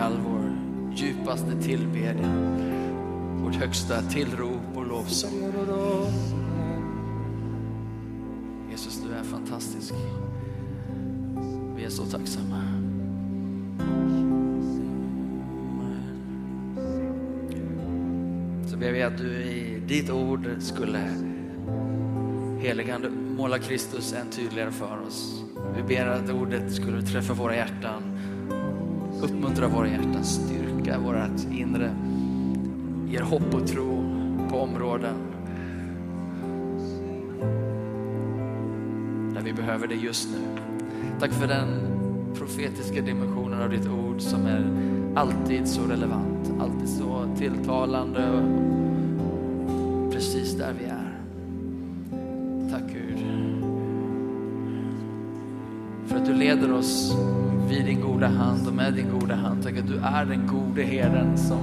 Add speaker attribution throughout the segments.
Speaker 1: all vår djupaste tillbedjan, vårt högsta tillrop och lovsång. Jesus, du är fantastisk. Vi är så tacksamma. Så ber vi att du i ditt ord skulle heligande måla Kristus än tydligare för oss. Vi ber att ordet skulle träffa våra hjärtan, uppmuntra våra hjärtan, styrka vårt inre, ger hopp och tro på områden där vi behöver det just nu. Tack för den profetiska dimensionen av ditt ord som är alltid så relevant, alltid så tilltalande och precis där vi är. Tack Gud. För att du leder oss vid din goda hand och med din goda hand. Tack att du är den gode herden som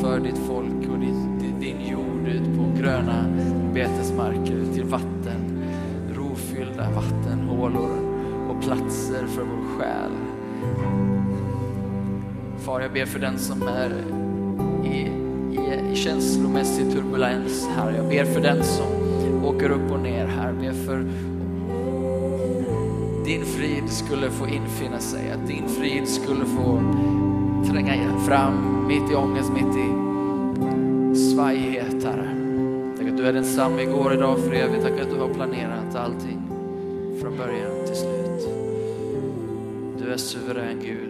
Speaker 1: för ditt folk och din, din jord ut på gröna betesmarker, till vatten, rofyllda vattenhålor och platser för vår själ. Far, jag ber för den som är i, i, i känslomässig turbulens här. Jag ber för den som åker upp och ner här. Jag ber för din frid skulle få infinna sig, att din frid skulle få tränga fram mitt i ångest, mitt i svajighet, Herre. Tack att du är densamma igår, idag, och för evigt. Tack att du har planerat allting från början till slut. Du är suverän Gud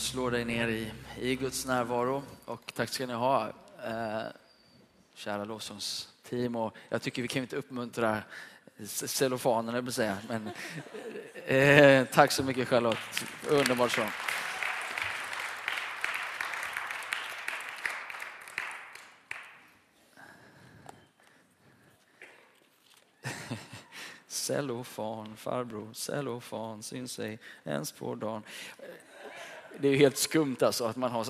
Speaker 1: och, slår slå dig ner i, i Guds närvaro. Och tack ska ni ha, eh, kära lovsångsteam. Och jag tycker vi kan inte uppmuntra cellofanen, jag säga. Men, eh, tack så mycket Charlotte, underbart sång. Cellofan, farbror, cellofan, syns ej ens på dagen. Det är ju helt skumt alltså att man har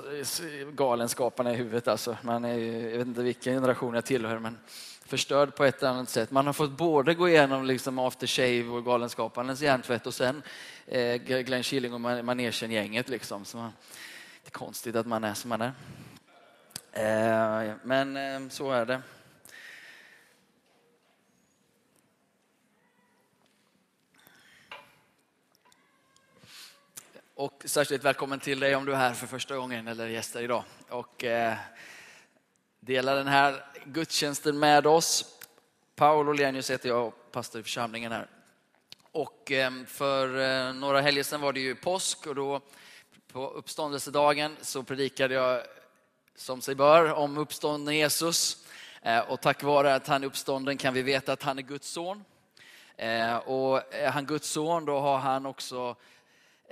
Speaker 1: galenskaparna i huvudet. Alltså. Man är, jag vet inte vilken generation jag tillhör, men förstörd på ett eller annat sätt. Man har fått både gå igenom liksom after shave och Galenskaparnas hjärntvätt och sen eh, Glenn Killing och manegen-gänget. Liksom. Så man, det är konstigt att man är som man är. Eh, men eh, så är det. Och särskilt välkommen till dig om du är här för första gången eller gäster idag. Och eh, dela den här gudstjänsten med oss. Paul Lenius heter jag och pastor i församlingen här. Och eh, för eh, några helger sedan var det ju påsk och då på uppståndelsedagen så predikade jag som sig bör om uppstånden Jesus. Eh, och tack vare att han är uppstånden kan vi veta att han är Guds son. Eh, och är han Guds son då har han också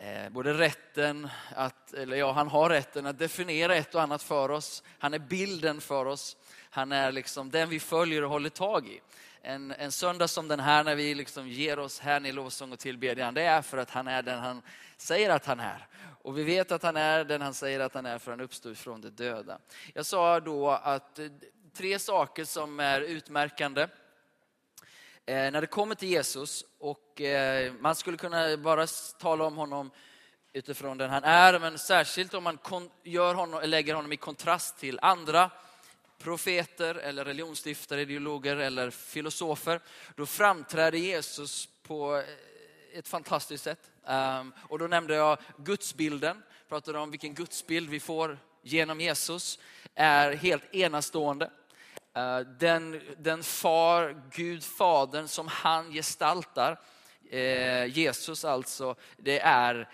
Speaker 1: Eh, både rätten att, eller ja, han har rätten att definiera ett och annat för oss. Han är bilden för oss. Han är liksom den vi följer och håller tag i. En, en söndag som den här när vi liksom ger oss här i lovsång och tillbedjan, det är för att han är den han säger att han är. Och vi vet att han är den han säger att han är för han uppstod från de döda. Jag sa då att eh, tre saker som är utmärkande Eh, när det kommer till Jesus och eh, man skulle kunna bara tala om honom utifrån den han är, men särskilt om man gör honom, lägger honom i kontrast till andra profeter eller religionsstiftare, ideologer eller filosofer, då framträder Jesus på eh, ett fantastiskt sätt. Ehm, och då nämnde jag gudsbilden, pratade om vilken gudsbild vi får genom Jesus, är helt enastående. Eh, den, den far, Gud Fadern som han gestaltar, eh, Jesus alltså, det är,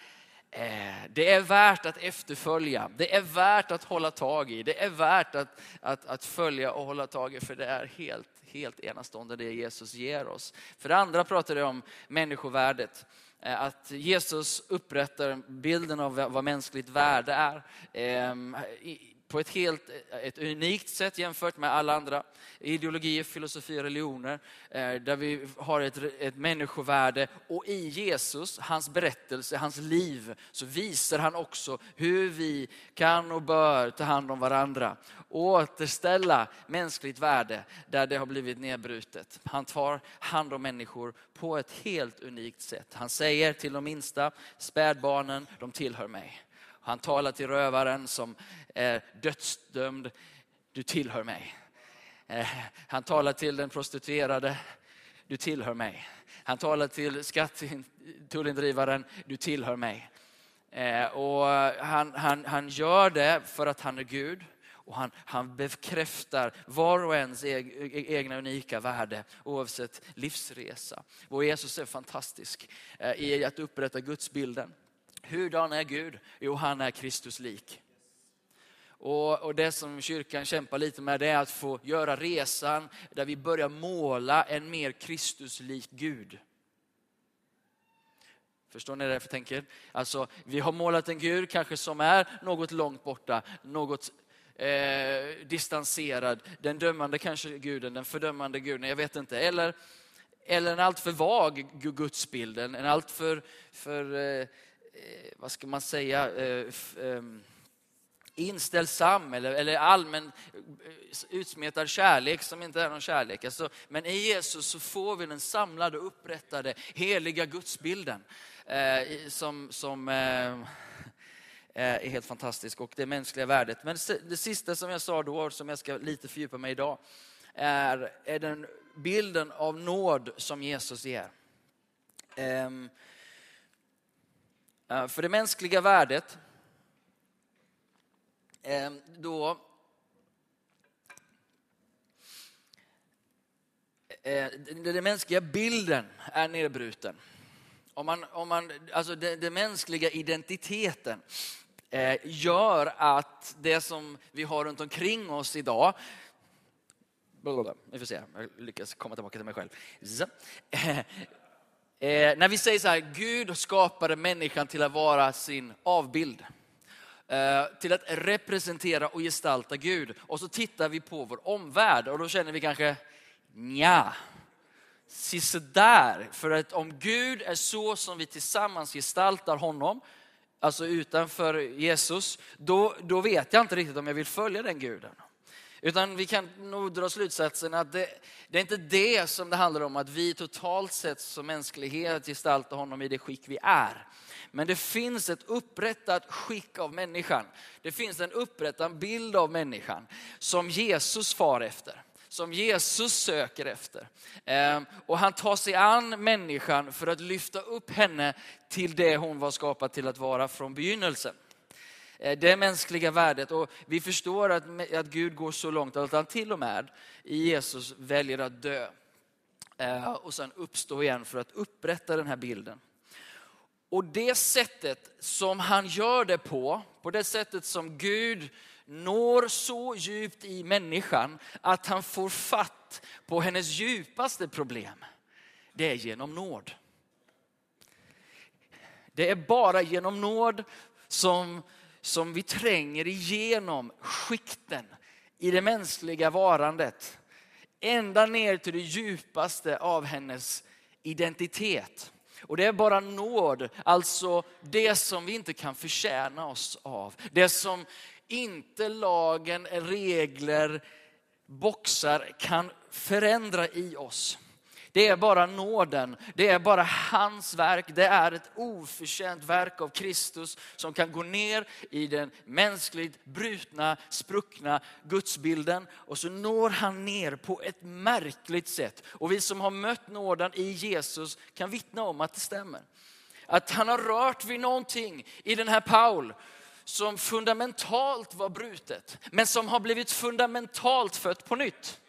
Speaker 1: eh, det är värt att efterfölja. Det är värt att hålla tag i. Det är värt att, att, att följa och hålla tag i för det är helt, helt enastående det Jesus ger oss. För det andra pratar jag om människovärdet. Att Jesus upprättar bilden av vad mänskligt värde är ehm, på ett helt eh, ett unikt sätt jämfört med alla andra ideologier, filosofier, religioner. Eh, där vi har ett, ett människovärde och i Jesus, hans berättelse, hans liv, så visar han också hur vi kan och bör ta hand om varandra. Återställa mänskligt värde där det har blivit nedbrutet. Han tar hand om människor på ett helt unikt sätt. Han säger till de minsta, spädbarnen, de tillhör mig. Han talar till rövaren som är dödsdömd, du tillhör mig. Eh, han talar till den prostituerade, du tillhör mig. Han talar till skattetullindrivaren, du tillhör mig. Eh, och han, han, han gör det för att han är Gud. Och han, han bekräftar var och ens e, egna unika värde oavsett livsresa. Vår Jesus är fantastisk i att upprätta Gudsbilden. Hurdan är Gud? Jo, han är Kristus lik. Och, och, det som kyrkan kämpar lite med det är att få göra resan där vi börjar måla en mer Kristuslik Gud. Förstår ni det jag tänker? Alltså, vi har målat en Gud kanske som är något långt borta, något eh, distanserad. Den dömande kanske guden, den fördömande guden, jag vet inte. Eller, eller en alltför vag gudsbild, en alltför för, eh, eh, vad ska man säga, eh, ehm, inställsam eller, eller allmän eh, utsmetad kärlek som inte är någon kärlek. Alltså, men i Jesus så får vi den samlade, upprättade, heliga gudsbilden. Eh, som, som eh, eh, är helt fantastisk och det mänskliga värdet. Men det sista som jag sa då, som jag ska lite fördjupa mig idag, är, är den bilden av nåd som Jesus ger. Ehm, eh, för det mänskliga värdet, Ehm, då eh, den mänskliga bilden är nedbruten. Om man, om man, alltså den, den mänskliga identiteten eh, gör att det som vi har runt omkring oss idag vi får se, jag lyckas komma tillbaka till mig själv. Eh, när vi säger så här, Gud skapade människan till att vara sin avbild. Eh, till att representera och gestalta Gud. Och så tittar vi på vår omvärld och då känner vi kanske, nja, där. För att om Gud är så som vi tillsammans gestaltar honom, alltså utanför Jesus, då, då vet jag inte riktigt om jag vill följa den guden. Utan vi kan nog dra slutsatsen att det, det, är inte det som det handlar om, att vi totalt sett som mänsklighet gestaltar honom i det skick vi är. Men det finns ett upprättat skick av människan. Det finns en upprättad bild av människan som Jesus far efter som Jesus söker efter. Ehm, och han tar sig an människan för att lyfta upp henne till det hon var skapad till att vara från begynnelsen. Ehm, det mänskliga värdet. Och vi förstår att, att Gud går så långt att han till och med i Jesus väljer att dö. Ehm, och sen uppstå igen för att upprätta den här bilden. Och det sättet som han gör det på, på det sättet som Gud når så djupt i människan att han får fatt på hennes djupaste problem. Det är genom nåd. Det är bara genom nåd som som vi tränger igenom skikten i det mänskliga varandet. Ända ner till det djupaste av hennes identitet. Och det är bara nåd, alltså det som vi inte kan förtjäna oss av. Det som inte lagen, regler, boxar kan förändra i oss. Det är bara nåden, det är bara hans verk. Det är ett oförtjänt verk av Kristus som kan gå ner i den mänskligt brutna, spruckna gudsbilden och så når han ner på ett märkligt sätt. Och vi som har mött nåden i Jesus kan vittna om att det stämmer. Att han har rört vid någonting i den här Paul som fundamentalt var brutet, men som har blivit fundamentalt fött på nytt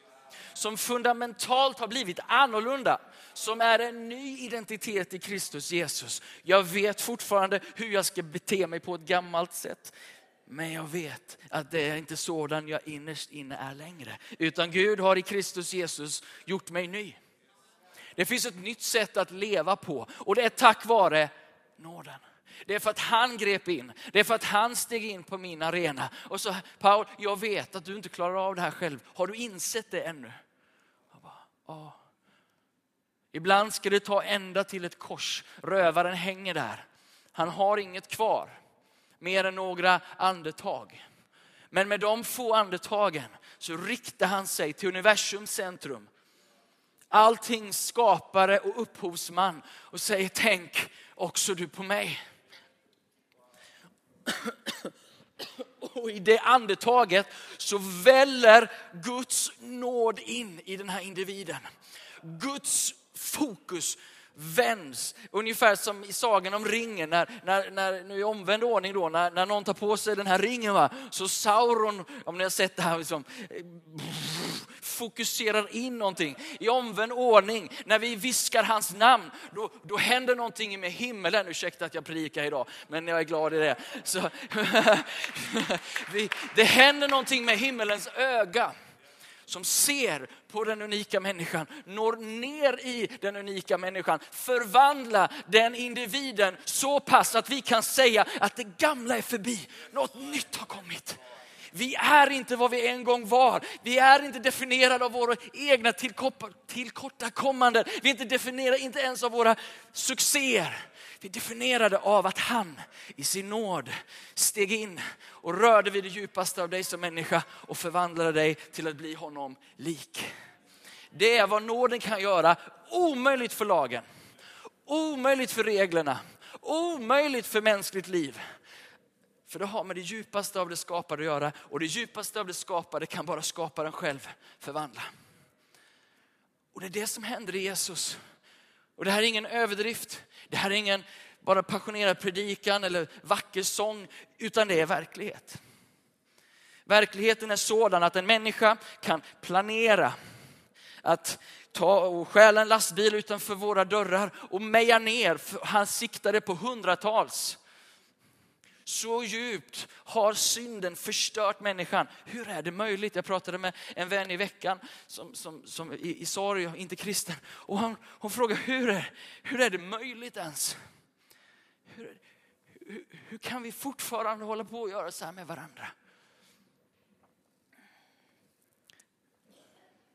Speaker 1: som fundamentalt har blivit annorlunda. Som är en ny identitet i Kristus Jesus. Jag vet fortfarande hur jag ska bete mig på ett gammalt sätt. Men jag vet att det är inte sådan jag innerst inne är längre. Utan Gud har i Kristus Jesus gjort mig ny. Det finns ett nytt sätt att leva på och det är tack vare nåden. Det är för att han grep in. Det är för att han steg in på min arena. Och så, Paul, jag vet att du inte klarar av det här själv. Har du insett det ännu? Ja. Ibland ska det ta ända till ett kors. Rövaren hänger där. Han har inget kvar, mer än några andetag. Men med de få andetagen så riktar han sig till universums centrum. Alltings skapare och upphovsman och säger tänk också du på mig. Och i det andetaget så väller Guds nåd in i den här individen. Guds fokus vänds. Ungefär som i sagan om ringen, när, när, när, nu i omvänd ordning då, när, när någon tar på sig den här ringen. Va? Så Sauron, om ni har sett det här, liksom, fokuserar in någonting. I omvänd ordning, när vi viskar hans namn, då, då händer någonting med himmelen. Ursäkta att jag predikar idag, men jag är glad i det. Så, det händer någonting med himmelens öga som ser på den unika människan, når ner i den unika människan, förvandla den individen så pass att vi kan säga att det gamla är förbi, något nytt har kommit. Vi är inte vad vi en gång var. Vi är inte definierade av våra egna tillkortakommanden. Vi är inte definierade inte ens av våra succéer. Vi är definierade av att han i sin nåd steg in och rörde vid det djupaste av dig som människa och förvandlade dig till att bli honom lik. Det är vad nåden kan göra. Omöjligt för lagen, omöjligt för reglerna, omöjligt för mänskligt liv. För det har med det djupaste av det skapade att göra och det djupaste av det skapade kan bara skaparen själv förvandla. Och det är det som händer i Jesus. Och det här är ingen överdrift. Det här är ingen bara passionerad predikan eller vacker sång, utan det är verklighet. Verkligheten är sådan att en människa kan planera att ta och stjäla en lastbil utanför våra dörrar och meja ner. Han siktade på hundratals. Så djupt har synden förstört människan. Hur är det möjligt? Jag pratade med en vän i veckan som, som, som i, i sorg, inte kristen. Och hon, hon frågade, hur är, hur är det möjligt ens? Hur, hur, hur kan vi fortfarande hålla på och göra så här med varandra?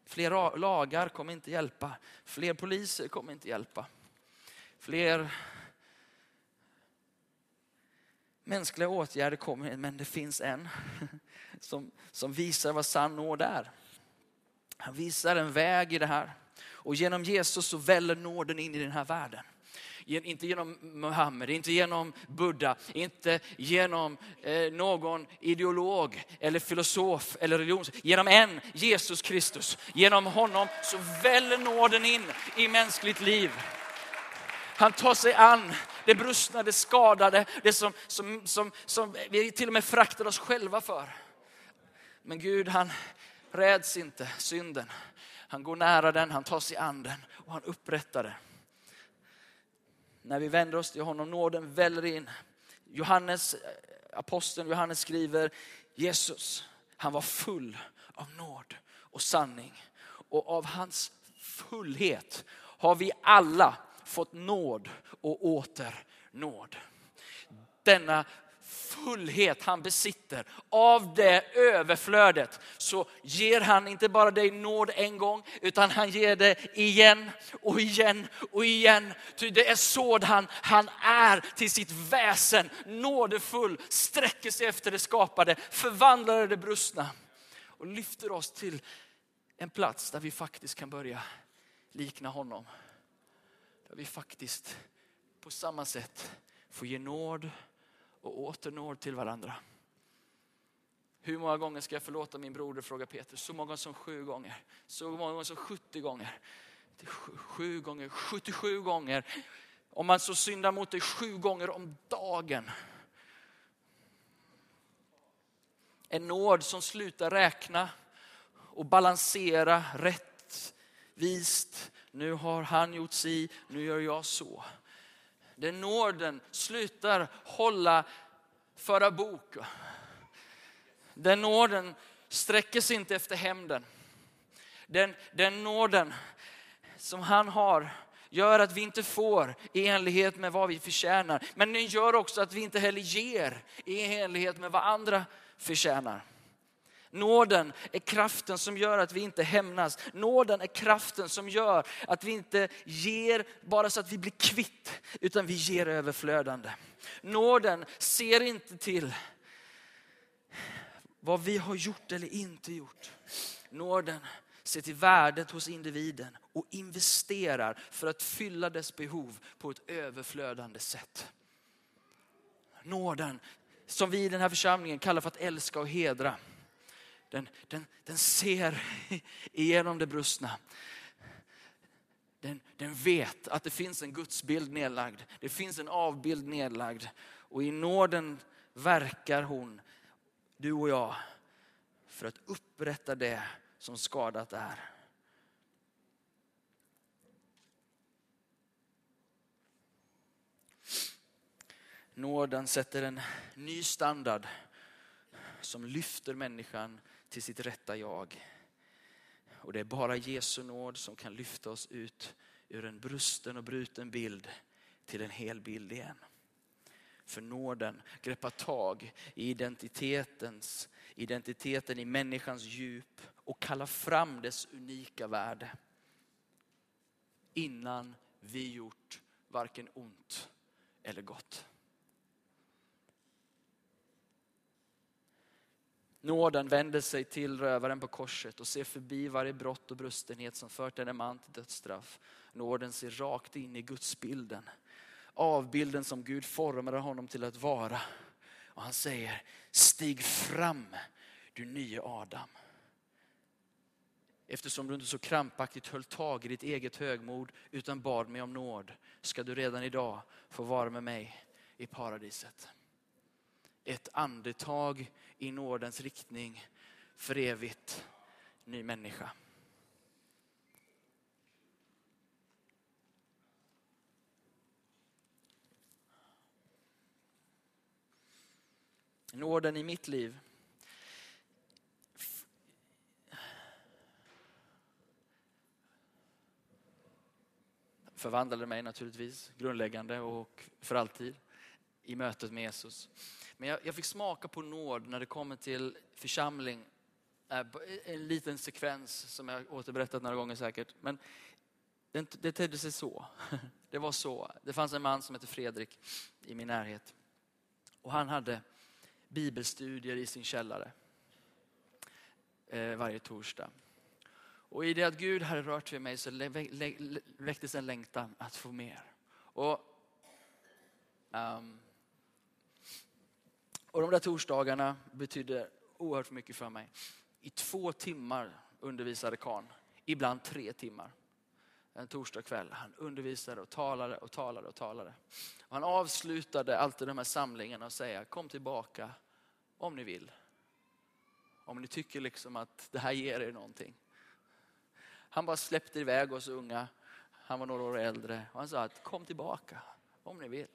Speaker 1: Fler lagar kommer inte hjälpa. Fler poliser kommer inte hjälpa. Fler mänskliga åtgärder kommer, men det finns en som, som visar vad sann nåd är. Han visar en väg i det här. Och genom Jesus så väller nåden in i den här världen. Inte genom Muhammed, inte genom Buddha, inte genom eh, någon ideolog eller filosof eller religion. Genom en, Jesus Kristus. Genom honom så väller nåden in i mänskligt liv. Han tar sig an det brustna, det skadade, det som, som, som, som vi till och med fraktar oss själva för. Men Gud han räds inte synden. Han går nära den, han tar sig an den och han upprättar det. När vi vänder oss till honom, nåden väller in. Johannes, eh, aposteln Johannes skriver, Jesus, han var full av nåd och sanning. Och av hans fullhet har vi alla fått nåd och åter nåd. Denna fullhet han besitter, av det överflödet så ger han inte bara dig nåd en gång utan han ger det igen och igen och igen. Ty det är sådan han är till sitt väsen, nådefull, sträcker sig efter det skapade, förvandlar det brustna och lyfter oss till en plats där vi faktiskt kan börja likna honom. Där vi faktiskt på samma sätt får ge nåd och åter nåd till varandra. Hur många gånger ska jag förlåta min broder, frågar Peter. Så många som sju gånger. Så många gånger som 70 gånger. Sju gånger, 77 gånger. Om man så syndar mot dig sju gånger om dagen. En nåd som slutar räkna och balansera rättvist nu har han gjort si, nu gör jag så. Den nåden slutar hålla, föra bok. Den nåden sträcker sig inte efter hämnden. Den, den nåden som han har gör att vi inte får i enlighet med vad vi förtjänar. Men den gör också att vi inte heller ger i enlighet med vad andra förtjänar. Nåden är kraften som gör att vi inte hämnas. Nåden är kraften som gör att vi inte ger bara så att vi blir kvitt, utan vi ger överflödande. Nåden ser inte till vad vi har gjort eller inte gjort. Nåden ser till värdet hos individen och investerar för att fylla dess behov på ett överflödande sätt. Nåden, som vi i den här församlingen kallar för att älska och hedra. Den, den, den ser igenom det brustna. Den, den vet att det finns en gudsbild nedlagd. Det finns en avbild nedlagd. Och i nåden verkar hon, du och jag, för att upprätta det som skadat är. Nåden sätter en ny standard som lyfter människan till sitt rätta jag. Och det är bara Jesu nåd som kan lyfta oss ut ur en brusten och bruten bild till en hel bild igen. För nåden greppar tag i identitetens, identiteten i människans djup och kallar fram dess unika värde. Innan vi gjort varken ont eller gott. Nåden vänder sig till rövaren på korset och ser förbi varje brott och brustenhet som fört denne man till dödsstraff. Nåden ser rakt in i gudsbilden. Avbilden som Gud formade honom till att vara. Och han säger, stig fram du nye Adam. Eftersom du inte så krampaktigt höll tag i ditt eget högmod utan bad mig om nåd ska du redan idag få vara med mig i paradiset. Ett andetag i nådens riktning för evigt ny människa. Nåden i mitt liv förvandlade mig naturligtvis, grundläggande och för alltid i mötet med Jesus. Men jag, jag fick smaka på nåd när det kommer till församling. Äh, en liten sekvens som jag återberättat några gånger säkert. Men det, det tedde sig så. Det var så. Det fanns en man som hette Fredrik i min närhet. Och han hade bibelstudier i sin källare eh, varje torsdag. Och i det att Gud hade rört vid mig så väcktes en längtan att få mer. Och, um, och de där torsdagarna betydde oerhört mycket för mig. I två timmar undervisade Kan, ibland tre timmar. En torsdag kväll. Han undervisade och talade och talade och talade. Och han avslutade alltid de här samlingarna och säga kom tillbaka om ni vill. Om ni tycker liksom att det här ger er någonting. Han bara släppte iväg oss unga. Han var några år äldre. Och han sa att kom tillbaka om ni vill.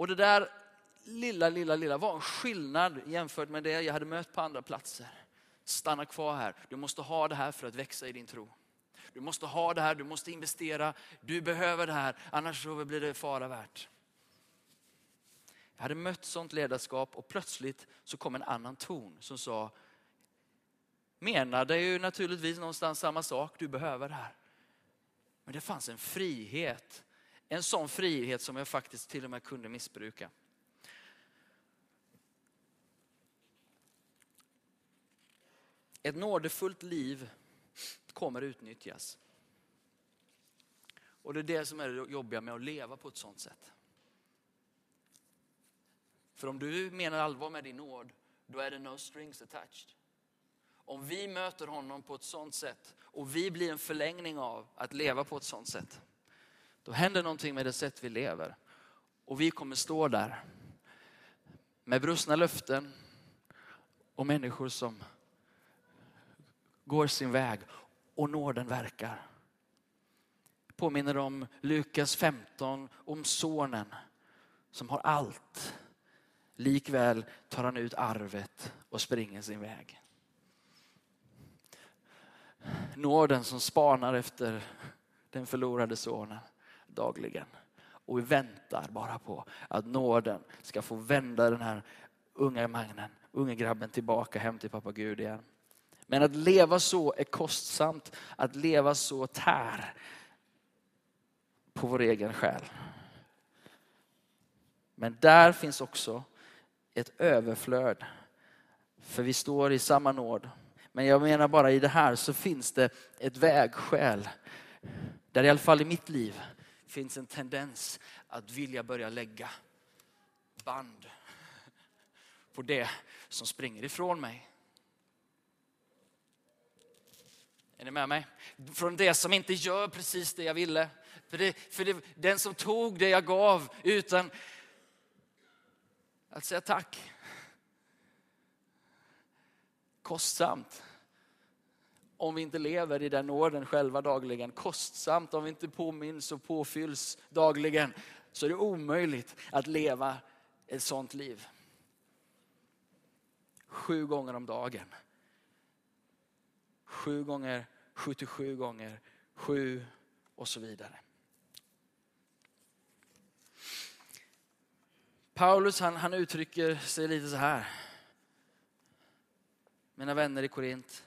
Speaker 1: Och det där lilla, lilla, lilla var en skillnad jämfört med det jag hade mött på andra platser. Stanna kvar här. Du måste ha det här för att växa i din tro. Du måste ha det här, du måste investera. Du behöver det här, annars så blir det fara värt. Jag hade mött sånt ledarskap och plötsligt så kom en annan ton som sa, menade ju naturligtvis någonstans samma sak, du behöver det här. Men det fanns en frihet, en sån frihet som jag faktiskt till och med kunde missbruka. Ett nådefullt liv kommer utnyttjas. Och det är det som är det jobbiga med att leva på ett sånt sätt. För om du menar allvar med din nåd, då är det no strings attached. Om vi möter honom på ett sånt sätt och vi blir en förlängning av att leva på ett sånt sätt. Då händer någonting med det sätt vi lever. Och vi kommer stå där med brustna löften och människor som går sin väg och nåden verkar. Påminner om Lukas 15, om sonen som har allt. Likväl tar han ut arvet och springer sin väg. Nåden som spanar efter den förlorade sonen dagligen. Och vi väntar bara på att nåden ska få vända den här unga mannen, unga grabben tillbaka hem till pappa Gud igen. Men att leva så är kostsamt. Att leva så tär på vår egen själ. Men där finns också ett överflöd. För vi står i samma nåd. Men jag menar bara i det här så finns det ett vägskäl. Där i alla fall i mitt liv finns en tendens att vilja börja lägga band på det som springer ifrån mig. Är ni med mig? Från det som inte gör precis det jag ville. För, det, för det, den som tog det jag gav utan att säga tack. Kostsamt. Om vi inte lever i den nåden själva dagligen. Kostsamt om vi inte påminns och påfylls dagligen. Så är det omöjligt att leva ett sånt liv. Sju gånger om dagen. Sju gånger, 77 gånger, sju och så vidare. Paulus han, han uttrycker sig lite så här. Mina vänner i Korint.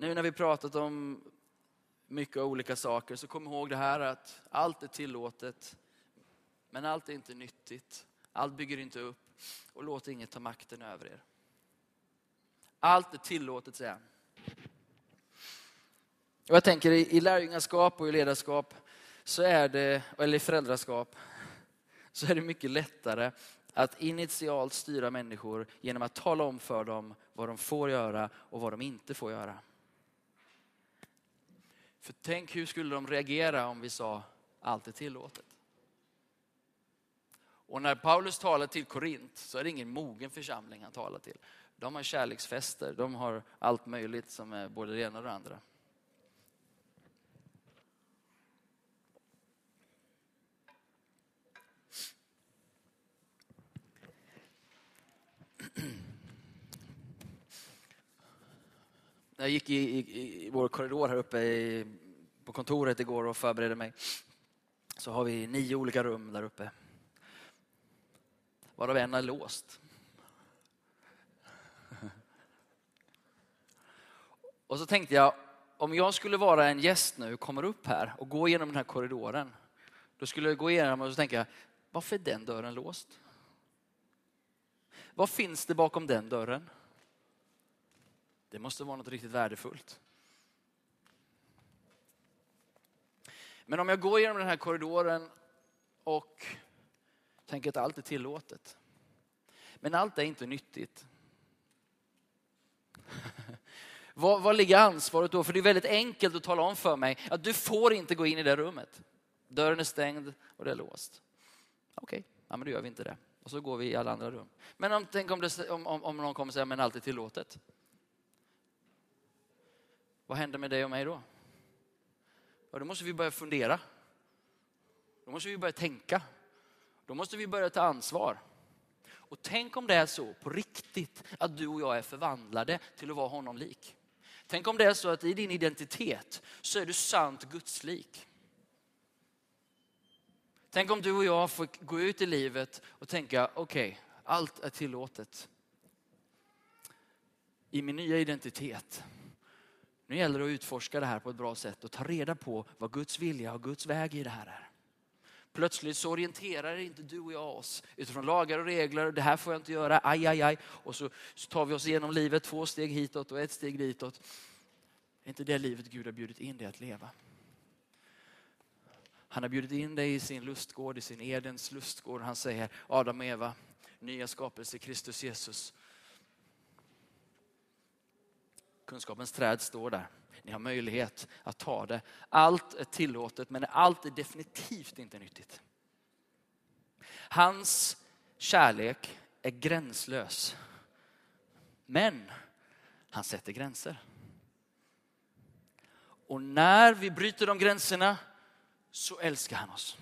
Speaker 1: Nu när vi pratat om mycket olika saker så kom ihåg det här att allt är tillåtet. Men allt är inte nyttigt. Allt bygger inte upp och låt inget ta makten över er. Allt är tillåtet säger han. Och jag tänker i lärjungaskap och i ledarskap så är det, eller i föräldraskap, så är det mycket lättare att initialt styra människor genom att tala om för dem vad de får göra och vad de inte får göra. För tänk hur skulle de reagera om vi sa allt är tillåtet? Och när Paulus talar till Korint så är det ingen mogen församling han talar till. De har kärleksfester, de har allt möjligt som är både det ena och det andra. Jag gick i, i, i vår korridor här uppe i, på kontoret igår och förberedde mig så har vi nio olika rum där uppe. Varav en är låst. Och så tänkte jag, om jag skulle vara en gäst nu, kommer upp här och går igenom den här korridoren. Då skulle jag gå igenom och så tänka, varför är den dörren låst? Vad finns det bakom den dörren? Det måste vara något riktigt värdefullt. Men om jag går genom den här korridoren och tänker att allt är tillåtet. Men allt är inte nyttigt. Var, var, ligger ansvaret då? För det är väldigt enkelt att tala om för mig att du får inte gå in i det rummet. Dörren är stängd och det är låst. Okej, okay. ja, men då gör vi inte det. Och så går vi i alla andra rum. Men om, tänk om, det, om, om, någon kommer och säger men allt är tillåtet. Vad händer med dig och mig då? Ja, då måste vi börja fundera. Då måste vi börja tänka. Då måste vi börja ta ansvar. Och tänk om det är så på riktigt att du och jag är förvandlade till att vara honom lik. Tänk om det är så att i din identitet så är du sant gudslik. Tänk om du och jag får gå ut i livet och tänka, okej, okay, allt är tillåtet. I min nya identitet. Nu gäller det att utforska det här på ett bra sätt och ta reda på vad Guds vilja och Guds väg i det här är. Plötsligt så orienterar inte du och jag oss utifrån lagar och regler. Det här får jag inte göra, aj, aj, aj. Och så, så tar vi oss igenom livet två steg hitåt och ett steg ditåt. Det är inte det livet Gud har bjudit in dig att leva. Han har bjudit in dig i sin lustgård, i sin Edens lustgård. Han säger Adam och Eva, nya skapelse Kristus Jesus. Kunskapens träd står där. Ni har möjlighet att ta det. Allt är tillåtet men allt är definitivt inte nyttigt. Hans kärlek är gränslös. Men han sätter gränser. Och när vi bryter de gränserna så älskar han oss.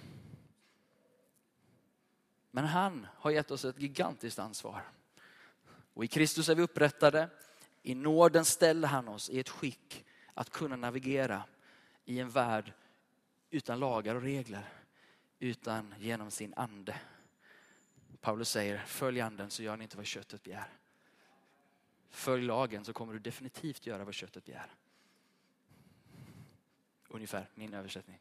Speaker 1: Men han har gett oss ett gigantiskt ansvar. Och i Kristus är vi upprättade i nåden ställer han oss i ett skick att kunna navigera i en värld utan lagar och regler, utan genom sin ande. Paulus säger, följ anden så gör ni inte vad köttet begär. Följ lagen så kommer du definitivt göra vad köttet begär. Ungefär min översättning.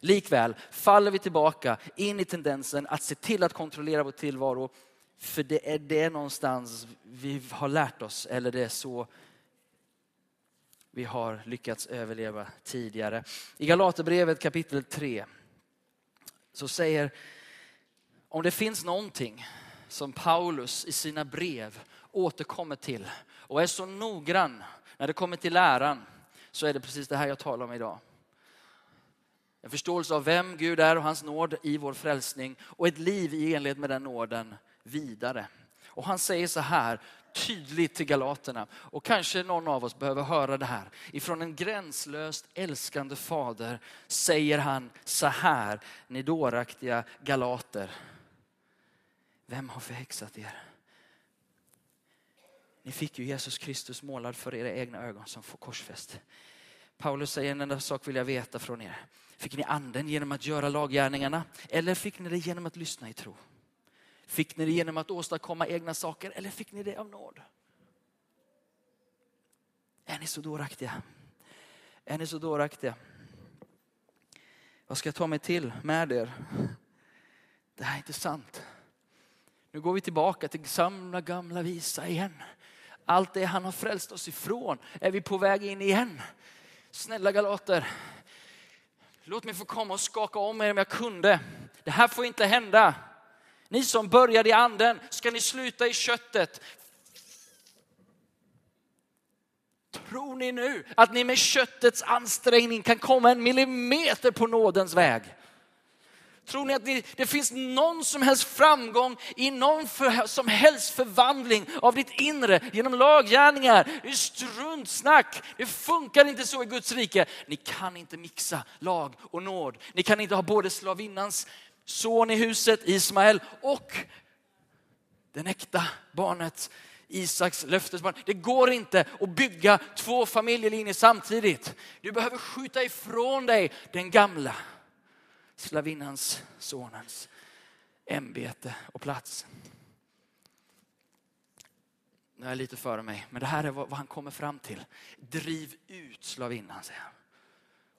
Speaker 1: Likväl faller vi tillbaka in i tendensen att se till att kontrollera vår tillvaro. För det är det någonstans vi har lärt oss, eller det är så vi har lyckats överleva tidigare. I Galaterbrevet kapitel 3 så säger, om det finns någonting som Paulus i sina brev återkommer till och är så noggrann när det kommer till läran så är det precis det här jag talar om idag. En förståelse av vem Gud är och hans nåd i vår frälsning och ett liv i enlighet med den nåden vidare. Och han säger så här tydligt till galaterna och kanske någon av oss behöver höra det här. Ifrån en gränslöst älskande fader säger han så här, ni dåraktiga galater. Vem har förhäxat er? Ni fick ju Jesus Kristus målad för era egna ögon som får korsfäst. Paulus säger en enda sak vill jag veta från er. Fick ni anden genom att göra laggärningarna eller fick ni det genom att lyssna i tro? Fick ni det genom att åstadkomma egna saker eller fick ni det av nåd? Är ni så dåraktiga? Är ni så dåraktiga? Vad ska jag ta mig till med er? Det här är inte sant. Nu går vi tillbaka till samma gamla visa igen. Allt det han har frälst oss ifrån är vi på väg in igen. Snälla galater, låt mig få komma och skaka om er om jag kunde. Det här får inte hända. Ni som började i anden, ska ni sluta i köttet? Tror ni nu att ni med köttets ansträngning kan komma en millimeter på nådens väg? Tror ni att det, det finns någon som helst framgång i någon för, som helst förvandling av ditt inre genom laggärningar? Det är struntsnack. Det funkar inte så i Guds rike. Ni kan inte mixa lag och nåd. Ni kan inte ha både slavinnans son i huset, Ismael, och den äkta barnet, Isaks löftesbarn. Det går inte att bygga två familjelinjer samtidigt. Du behöver skjuta ifrån dig den gamla slavinnans, sonens ämbete och plats. Nu är jag lite före mig, men det här är vad han kommer fram till. Driv ut slavinnan, säger han.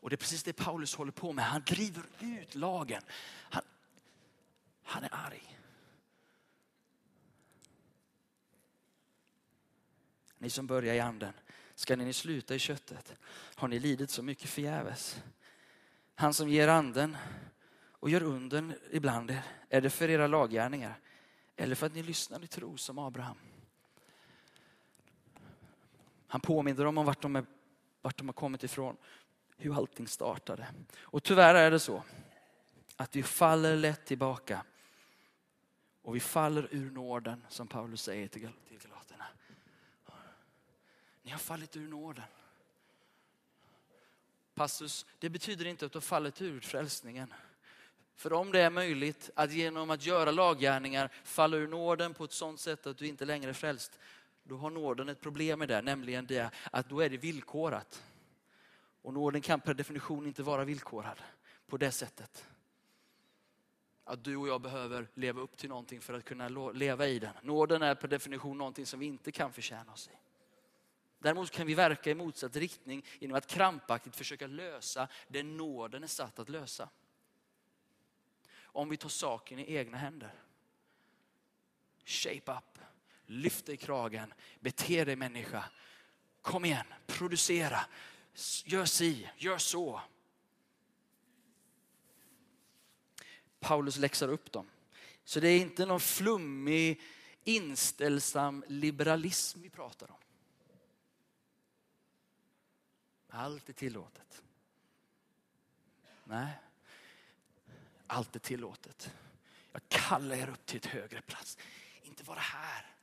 Speaker 1: Och det är precis det Paulus håller på med. Han driver ut lagen. Han, han är arg. Ni som börjar i anden, ska ni sluta i köttet? Har ni lidit så mycket förgäves? Han som ger anden och gör unden ibland er, är det för era laggärningar eller för att ni lyssnar i tro som Abraham. Han påminner dem om vart de, är, vart de har kommit ifrån, hur allting startade. Och tyvärr är det så att vi faller lätt tillbaka och vi faller ur nåden som Paulus säger till Galaterna. Ni har fallit ur nåden. Passus, det betyder inte att du har fallit ur frälsningen. För om det är möjligt att genom att göra laggärningar falla ur nåden på ett sådant sätt att du inte längre är frälst, då har nåden ett problem med det, nämligen det att då är det villkorat. Och nåden kan per definition inte vara villkorad på det sättet. Att du och jag behöver leva upp till någonting för att kunna leva i den. Nåden är per definition någonting som vi inte kan förtjäna oss i. Däremot kan vi verka i motsatt riktning genom att krampaktigt försöka lösa det nåden är satt att lösa. Om vi tar saken i egna händer. Shape up, lyft dig i kragen, bete dig människa. Kom igen, producera, gör si, gör så. Paulus läxar upp dem. Så det är inte någon flummig, inställsam liberalism vi pratar om. Allt är tillåtet. Nej, allt är tillåtet. Jag kallar er upp till ett högre plats. Inte vara här.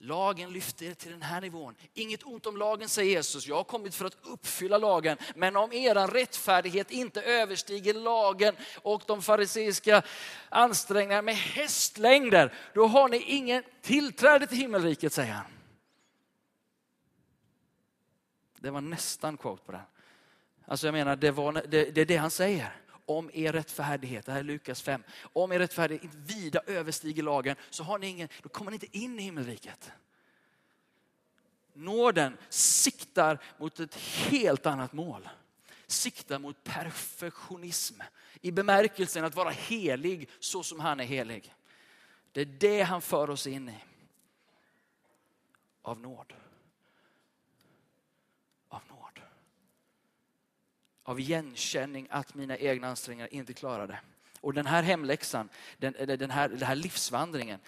Speaker 1: Lagen lyfter er till den här nivån. Inget ont om lagen säger Jesus. Jag har kommit för att uppfylla lagen. Men om er rättfärdighet inte överstiger lagen och de fariseiska ansträngningarna med hästlängder, då har ni ingen tillträde till himmelriket, säger han. Det var nästan quote på den. Alltså jag menar, det, var, det, det är det han säger. Om er rättfärdighet, det här är Lukas 5, om er rättfärdighet vida överstiger lagen så har ni ingen, då kommer ni inte in i himmelriket. Nåden siktar mot ett helt annat mål. Siktar mot perfektionism i bemärkelsen att vara helig så som han är helig. Det är det han för oss in i. Av nåd. Av nåd. Av igenkänning att mina egna ansträngningar inte klarade. Och den här hemläxan, den, den, här, den här livsvandringen,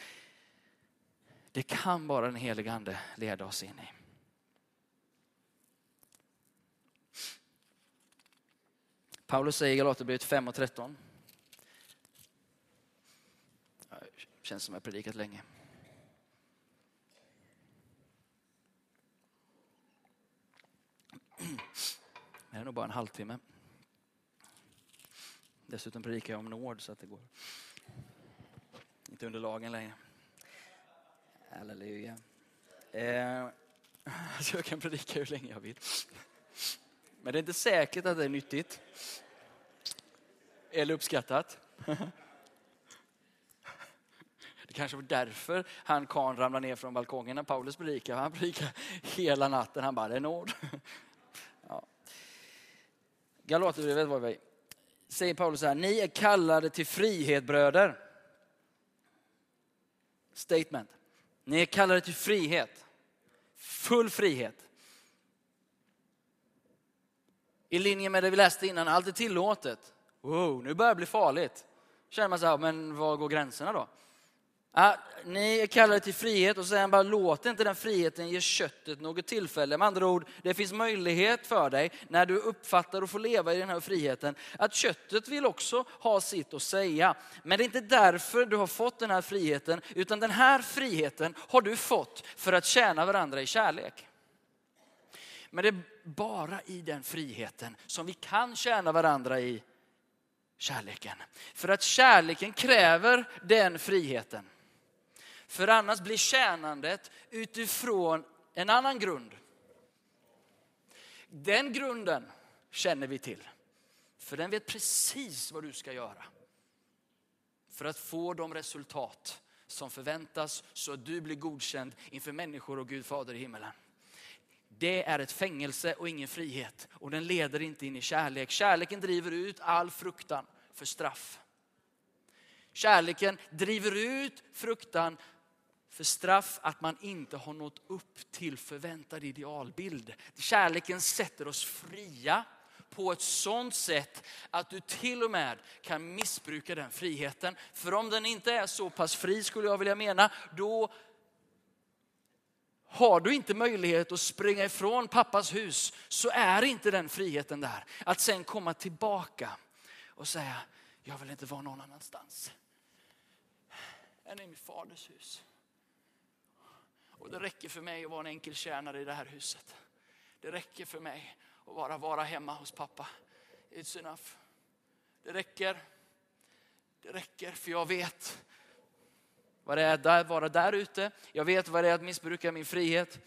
Speaker 1: det kan bara den helige Ande leda oss in i. Paulus säger i Galaterbrevet 5 och 13. Känns som jag predikat länge. Det är nog bara en halvtimme. Dessutom predikar jag om nåd så att det går. Inte under lagen längre. Halleluja. Eh, så jag kan predika hur länge jag vill. Men det är inte säkert att det är nyttigt. Eller uppskattat. Det kanske var därför han kan ramlade ner från balkongen när Paulus predikade. Han predikade hela natten. Han bara, det är nåd. Galaterbrevet var vi Säger Paulus så här, ni är kallade till frihet bröder. Statement. Ni är kallade till frihet. Full frihet. I linje med det vi läste innan, allt är tillåtet. Wow, nu börjar det bli farligt. Känner man så här, men var går gränserna då? Ja, ni är kallade till frihet och så säger han bara låt inte den friheten ge köttet något tillfälle. Med andra ord, det finns möjlighet för dig när du uppfattar och får leva i den här friheten att köttet vill också ha sitt att säga. Men det är inte därför du har fått den här friheten utan den här friheten har du fått för att tjäna varandra i kärlek. Men det är bara i den friheten som vi kan tjäna varandra i kärleken. För att kärleken kräver den friheten. För annars blir tjänandet utifrån en annan grund. Den grunden känner vi till. För den vet precis vad du ska göra. För att få de resultat som förväntas så att du blir godkänd inför människor och Gud Fader i himmelen. Det är ett fängelse och ingen frihet. Och den leder inte in i kärlek. Kärleken driver ut all fruktan för straff. Kärleken driver ut fruktan för straff att man inte har nått upp till förväntad idealbild. Kärleken sätter oss fria på ett sånt sätt att du till och med kan missbruka den friheten. För om den inte är så pass fri skulle jag vilja mena, då har du inte möjlighet att springa ifrån pappas hus så är inte den friheten där. Att sen komma tillbaka och säga, jag vill inte vara någon annanstans än i min faders hus. Och det räcker för mig att vara en enkel tjänare i det här huset. Det räcker för mig att bara vara hemma hos pappa. It's enough. Det räcker. Det räcker för jag vet vad det är att vara där ute. Jag vet vad det är att missbruka min frihet.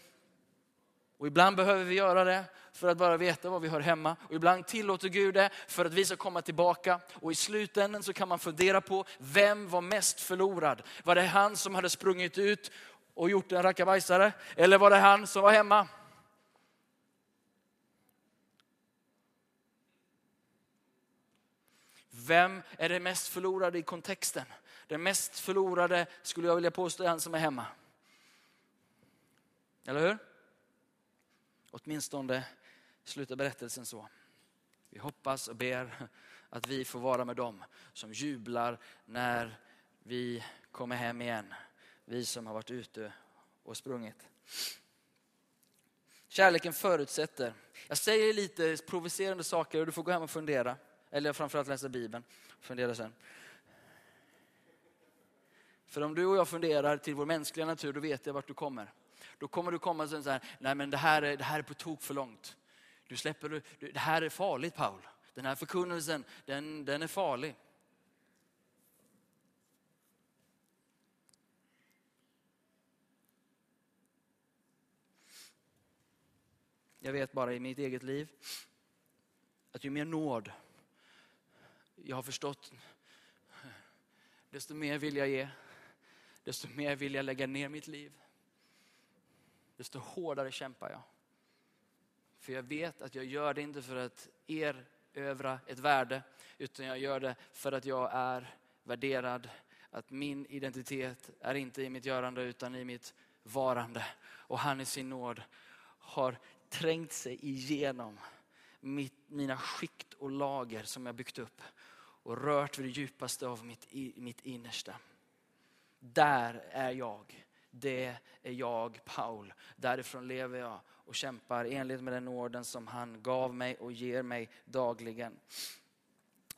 Speaker 1: Och ibland behöver vi göra det för att bara veta var vi hör hemma. Och ibland tillåter Gud det för att vi ska komma tillbaka. Och i slutändan så kan man fundera på vem var mest förlorad? Var det han som hade sprungit ut och gjort en rackabajsare? Eller var det han som var hemma? Vem är det mest förlorade i kontexten? Den mest förlorade skulle jag vilja påstå är han som är hemma. Eller hur? Åtminstone slutar berättelsen så. Vi hoppas och ber att vi får vara med dem som jublar när vi kommer hem igen. Vi som har varit ute och sprungit. Kärleken förutsätter. Jag säger lite provocerande saker och du får gå hem och fundera. Eller framförallt läsa Bibeln. Fundera sen. För om du och jag funderar till vår mänskliga natur, då vet jag vart du kommer. Då kommer du komma och säga så här, nej men det här är, det här är på tok för långt. Du släpper, det här är farligt Paul. Den här förkunnelsen, den, den är farlig. Jag vet bara i mitt eget liv, att ju mer nåd jag har förstått, desto mer vill jag ge. Desto mer vill jag lägga ner mitt liv. Desto hårdare kämpar jag. För jag vet att jag gör det inte för att erövra ett värde, utan jag gör det för att jag är värderad. Att min identitet är inte i mitt görande utan i mitt varande. Och han i sin nåd har trängt sig igenom mitt, mina skikt och lager som jag byggt upp och rört vid det djupaste av mitt, mitt innersta. Där är jag. Det är jag, Paul. Därifrån lever jag och kämpar enligt med den orden som han gav mig och ger mig dagligen.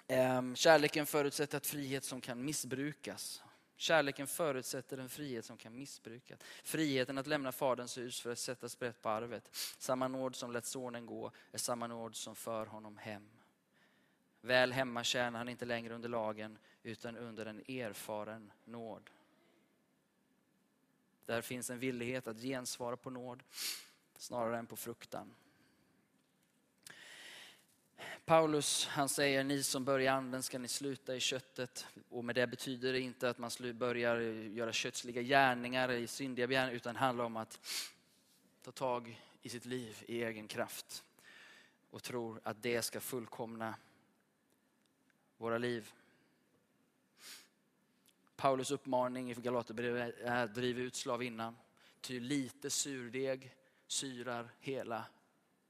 Speaker 1: Ehm, kärleken förutsätter att frihet som kan missbrukas. Kärleken förutsätter en frihet som kan missbrukas. Friheten att lämna faderns hus för att sätta sprätt på arvet. Samma nåd som lät sonen gå är samma nåd som för honom hem. Väl hemma tjänar han inte längre under lagen utan under en erfaren nåd. Där finns en villighet att gensvara på nåd snarare än på fruktan. Paulus han säger, ni som börjar anden ska ni sluta i köttet. Och med det betyder det inte att man börjar göra kötsliga gärningar, i syndiga begär, utan det handlar om att ta tag i sitt liv i egen kraft. Och tror att det ska fullkomna våra liv. Paulus uppmaning i Galaterbrevet är driv ut slavinnan. Ty lite surdeg syrar hela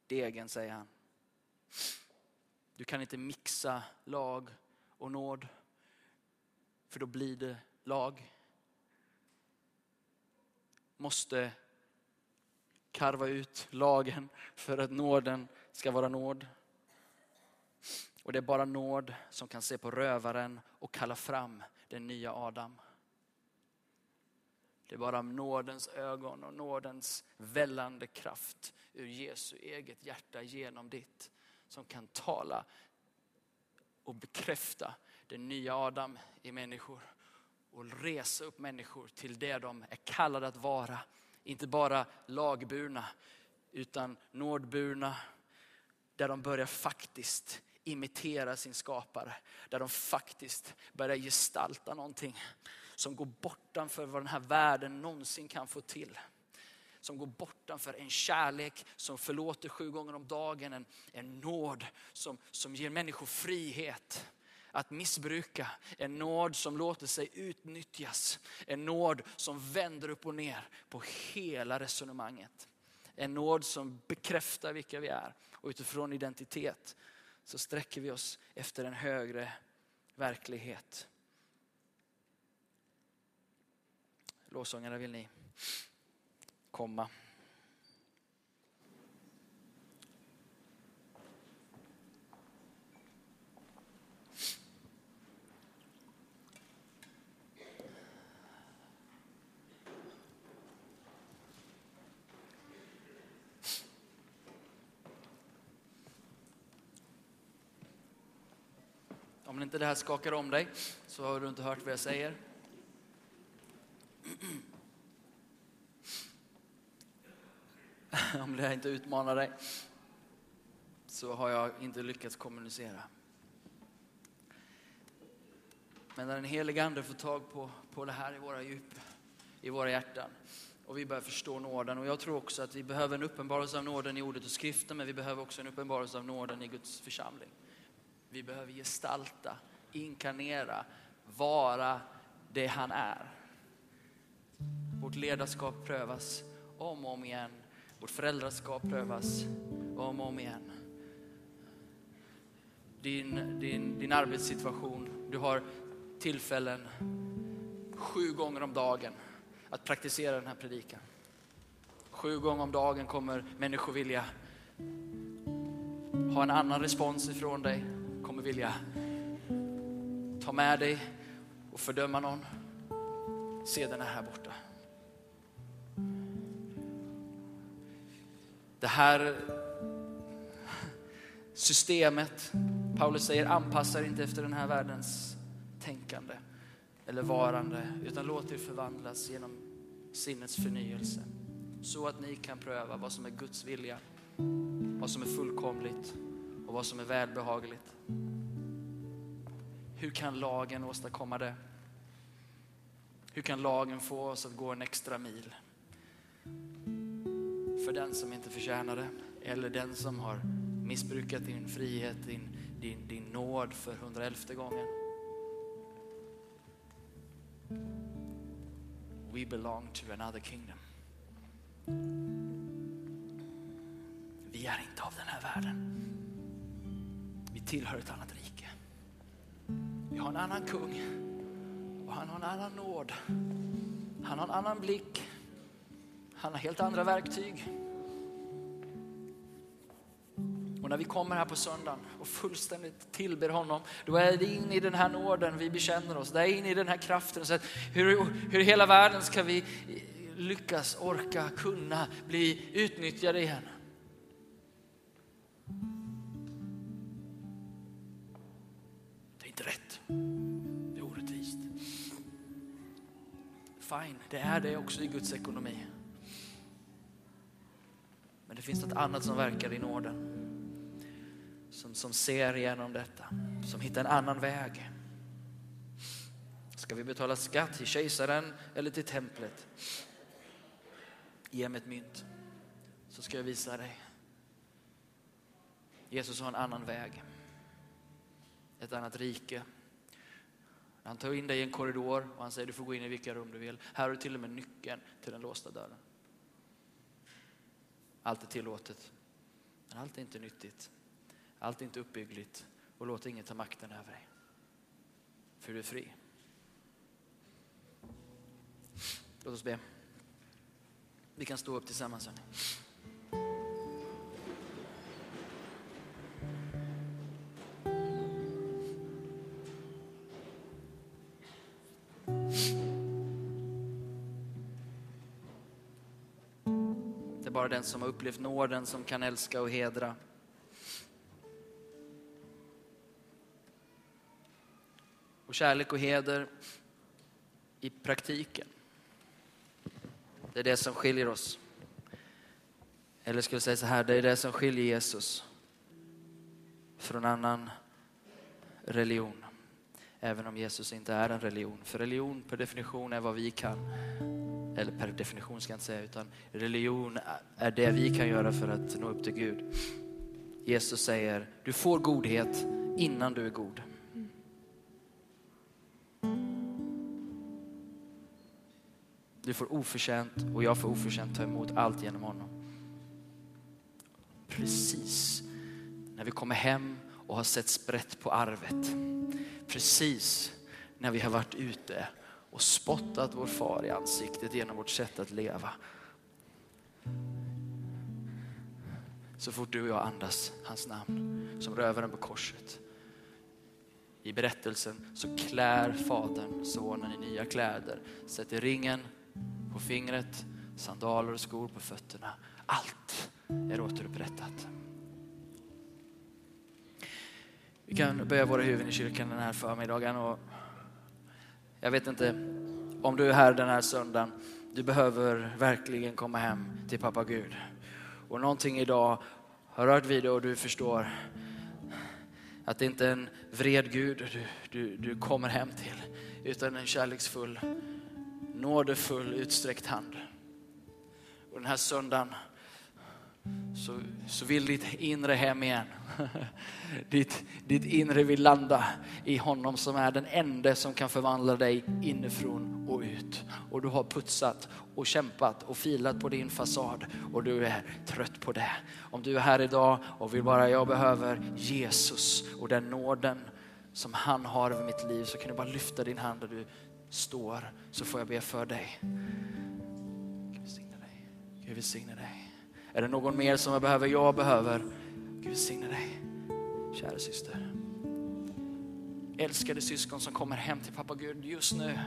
Speaker 1: degen, säger han. Du kan inte mixa lag och nåd, för då blir det lag. Måste karva ut lagen för att nåden ska vara nåd. Och det är bara nåd som kan se på rövaren och kalla fram den nya Adam. Det är bara nådens ögon och nådens vällande kraft ur Jesu eget hjärta genom ditt som kan tala och bekräfta den nya Adam i människor och resa upp människor till det de är kallade att vara. Inte bara lagburna utan nådburna där de börjar faktiskt imitera sin skapare. Där de faktiskt börjar gestalta någonting som går bortanför vad den här världen någonsin kan få till. Som går bortanför en kärlek som förlåter sju gånger om dagen. En, en nåd som, som ger människor frihet att missbruka. En nåd som låter sig utnyttjas. En nåd som vänder upp och ner på hela resonemanget. En nåd som bekräftar vilka vi är och utifrån identitet så sträcker vi oss efter en högre verklighet. Lovsångare, vill ni komma? Om inte det här skakar om dig så har du inte hört vad jag säger. Om jag inte utmanar dig så har jag inte lyckats kommunicera. Men när den helige Ande får tag på, på det här i våra djup, i våra hjärtan och vi börjar förstå nåden. Och jag tror också att vi behöver en uppenbarelse av nåden i ordet och skriften, men vi behöver också en uppenbarelse av nåden i Guds församling. Vi behöver gestalta, inkarnera, vara det han är. Vårt ledarskap prövas om och om igen. Vårt föräldraskap prövas om och om igen. Din, din, din arbetssituation, du har tillfällen sju gånger om dagen att praktisera den här predikan. Sju gånger om dagen kommer människor vilja ha en annan respons ifrån dig, kommer vilja ta med dig och fördöma någon. Se den är här borta. Det här systemet, Paulus säger, anpassar inte efter den här världens tänkande eller varande, utan låt er förvandlas genom sinnets förnyelse. Så att ni kan pröva vad som är Guds vilja, vad som är fullkomligt och vad som är välbehagligt. Hur kan lagen åstadkomma det? Hur kan lagen få oss att gå en extra mil? För den som inte förtjänar det eller den som har missbrukat din frihet, din, din, din nåd för 111 gången. We belong to another kingdom. Vi är inte av den här världen. Vi tillhör ett annat rike. Vi har en annan kung och han har en annan nåd. Han har en annan blick. Han har helt andra verktyg. Och när vi kommer här på söndagen och fullständigt tillber honom, då är det in i den här nåden vi bekänner oss. Det är in i den här kraften. Så hur, hur hela världen ska vi lyckas, orka, kunna bli utnyttjade igen? Det är inte rätt. Det är orättvist. Fine, det är det också i Guds ekonomi. Men det finns något annat som verkar i nåden som, som ser igenom detta, som hittar en annan väg. Ska vi betala skatt till kejsaren eller till templet? Ge mig ett mynt så ska jag visa dig. Jesus har en annan väg, ett annat rike. Han tar in dig i en korridor och han säger du får gå in i vilka rum du vill. Här har du till och med nyckeln till den låsta dörren. Allt är tillåtet, men allt är inte nyttigt. Allt är inte uppbyggligt och låt ingen ta makten över dig. För du är fri. Låt oss be. Vi kan stå upp tillsammans. Hörni. Bara den som har upplevt nåden som kan älska och hedra. Och kärlek och heder i praktiken. Det är det som skiljer oss. Eller skulle jag säga så här, det är det som skiljer Jesus från annan religion. Även om Jesus inte är en religion. För religion per definition är vad vi kan. Eller per definition ska jag inte säga, utan religion är det vi kan göra för att nå upp till Gud. Jesus säger, du får godhet innan du är god. Du får oförtjänt och jag får oförtjänt ta emot allt genom honom. Precis när vi kommer hem och har sett sprätt på arvet. Precis när vi har varit ute och spottat vår far i ansiktet genom vårt sätt att leva. Så fort du och jag andas hans namn som rövaren på korset. I berättelsen så klär fadern sonen i nya kläder, sätter ringen på fingret, sandaler och skor på fötterna. Allt är återupprättat. Vi kan böja våra huvuden i kyrkan den här förmiddagen. Och jag vet inte om du är här den här söndagen. Du behöver verkligen komma hem till pappa Gud. Och någonting idag har rört vid dig och du förstår att det inte är en vred Gud du, du, du kommer hem till, utan en kärleksfull nådefull utsträckt hand. Och den här söndagen så, så vill ditt inre hem igen. Ditt, ditt inre vill landa i honom som är den enda som kan förvandla dig inifrån och ut. Och du har putsat och kämpat och filat på din fasad och du är trött på det. Om du är här idag och vill bara, jag behöver Jesus och den nåden som han har över mitt liv så kan du bara lyfta din hand där du står så får jag be för dig. Gud välsigne dig. Gud välsigne dig. Är det någon mer som jag behöver? Jag behöver. Gud välsigne dig. Kära syster. Älskade syskon som kommer hem till pappa Gud just nu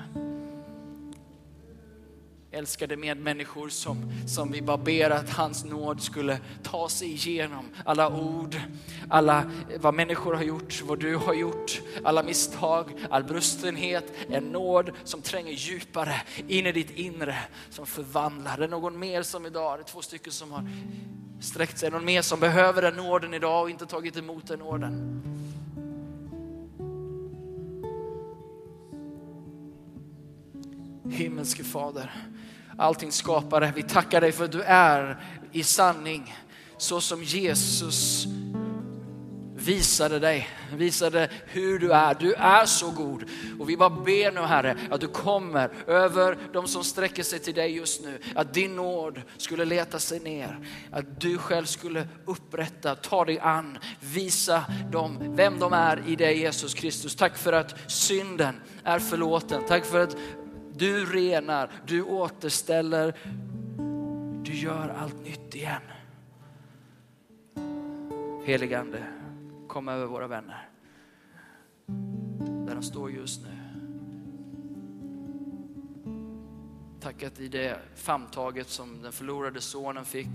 Speaker 1: älskade medmänniskor som, som vi bara ber att hans nåd skulle ta sig igenom alla ord, alla vad människor har gjort, vad du har gjort, alla misstag, all brustenhet, en nåd som tränger djupare in i ditt inre, som förvandlar. Det är någon mer som idag, det är två stycken som har sträckt sig, någon mer som behöver den nåden idag och inte tagit emot den nåden. Himmelske Fader, allting skapare, vi tackar dig för att du är i sanning så som Jesus visade dig, visade hur du är. Du är så god. Och vi bara ber nu Herre att du kommer över de som sträcker sig till dig just nu. Att din nåd skulle leta sig ner. Att du själv skulle upprätta, ta dig an, visa dem vem de är i dig Jesus Kristus. Tack för att synden är förlåten. Tack för att du renar, du återställer, du gör allt nytt igen. Heligande, kom över våra vänner. Där de står just nu. Tack att i det famntaget som den förlorade sonen fick,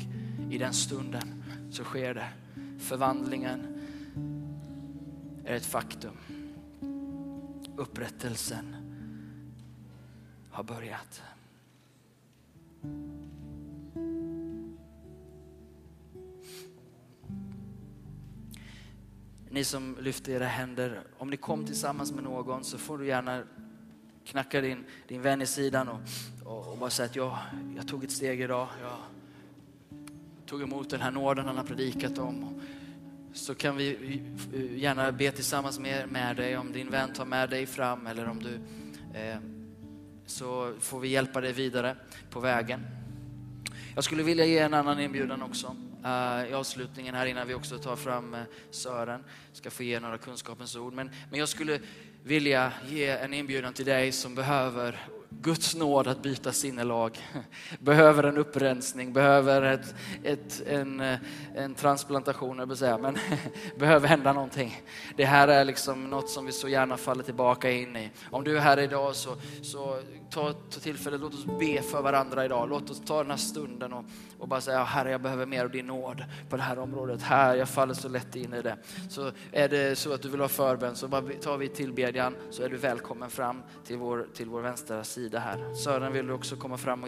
Speaker 1: i den stunden så sker det. Förvandlingen är ett faktum. Upprättelsen har börjat. Ni som lyfter era händer, om ni kom tillsammans med någon så får du gärna knacka din, din vän i sidan och, och, och bara säga att jag, jag tog ett steg idag. Jag tog emot den här nåden han har predikat om. Så kan vi eh, gärna be tillsammans med, med dig om din vän tar med dig fram eller om du eh, så får vi hjälpa dig vidare på vägen. Jag skulle vilja ge en annan inbjudan också uh, i avslutningen här innan vi också tar fram uh, Sören. Ska få ge några kunskapens ord. Men, men jag skulle vilja ge en inbjudan till dig som behöver Guds nåd att byta sinnelag, behöver en upprensning, behöver ett, ett, en, en transplantation, jag säga, men behöver hända någonting. Det här är liksom något som vi så gärna faller tillbaka in i. Om du är här idag så, så ta, ta tillfället, låt oss be för varandra idag. Låt oss ta den här stunden och, och bara säga, Herre jag behöver mer av din nåd på det här området. Här, jag faller så lätt in i det. Så är det så att du vill ha förbön så bara tar vi tillbedjan så är du välkommen fram till vår, till vår vänstra sida här. Sören vill du också komma fram och